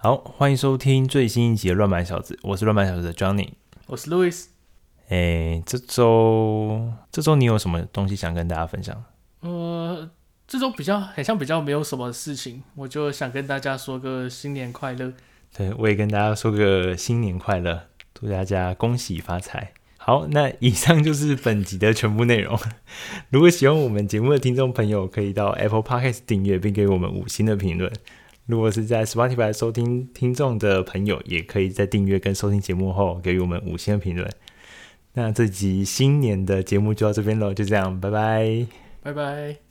好，欢迎收听最新一集的《乱买小子》，我是乱买小子的 Johnny，我是 Louis。哎，这周这周你有什么东西想跟大家分享？呃，这周比较好像比较没有什么事情，我就想跟大家说个新年快乐。对，我也跟大家说个新年快乐，祝大家恭喜发财。好，那以上就是本集的全部内容。如果喜欢我们节目的听众朋友，可以到 Apple Podcast 订阅并给我们五星的评论。如果是在 Spotify 收听听众的朋友，也可以在订阅跟收听节目后给予我们五星评论。那这集新年的节目就到这边喽，就这样，拜拜，拜拜。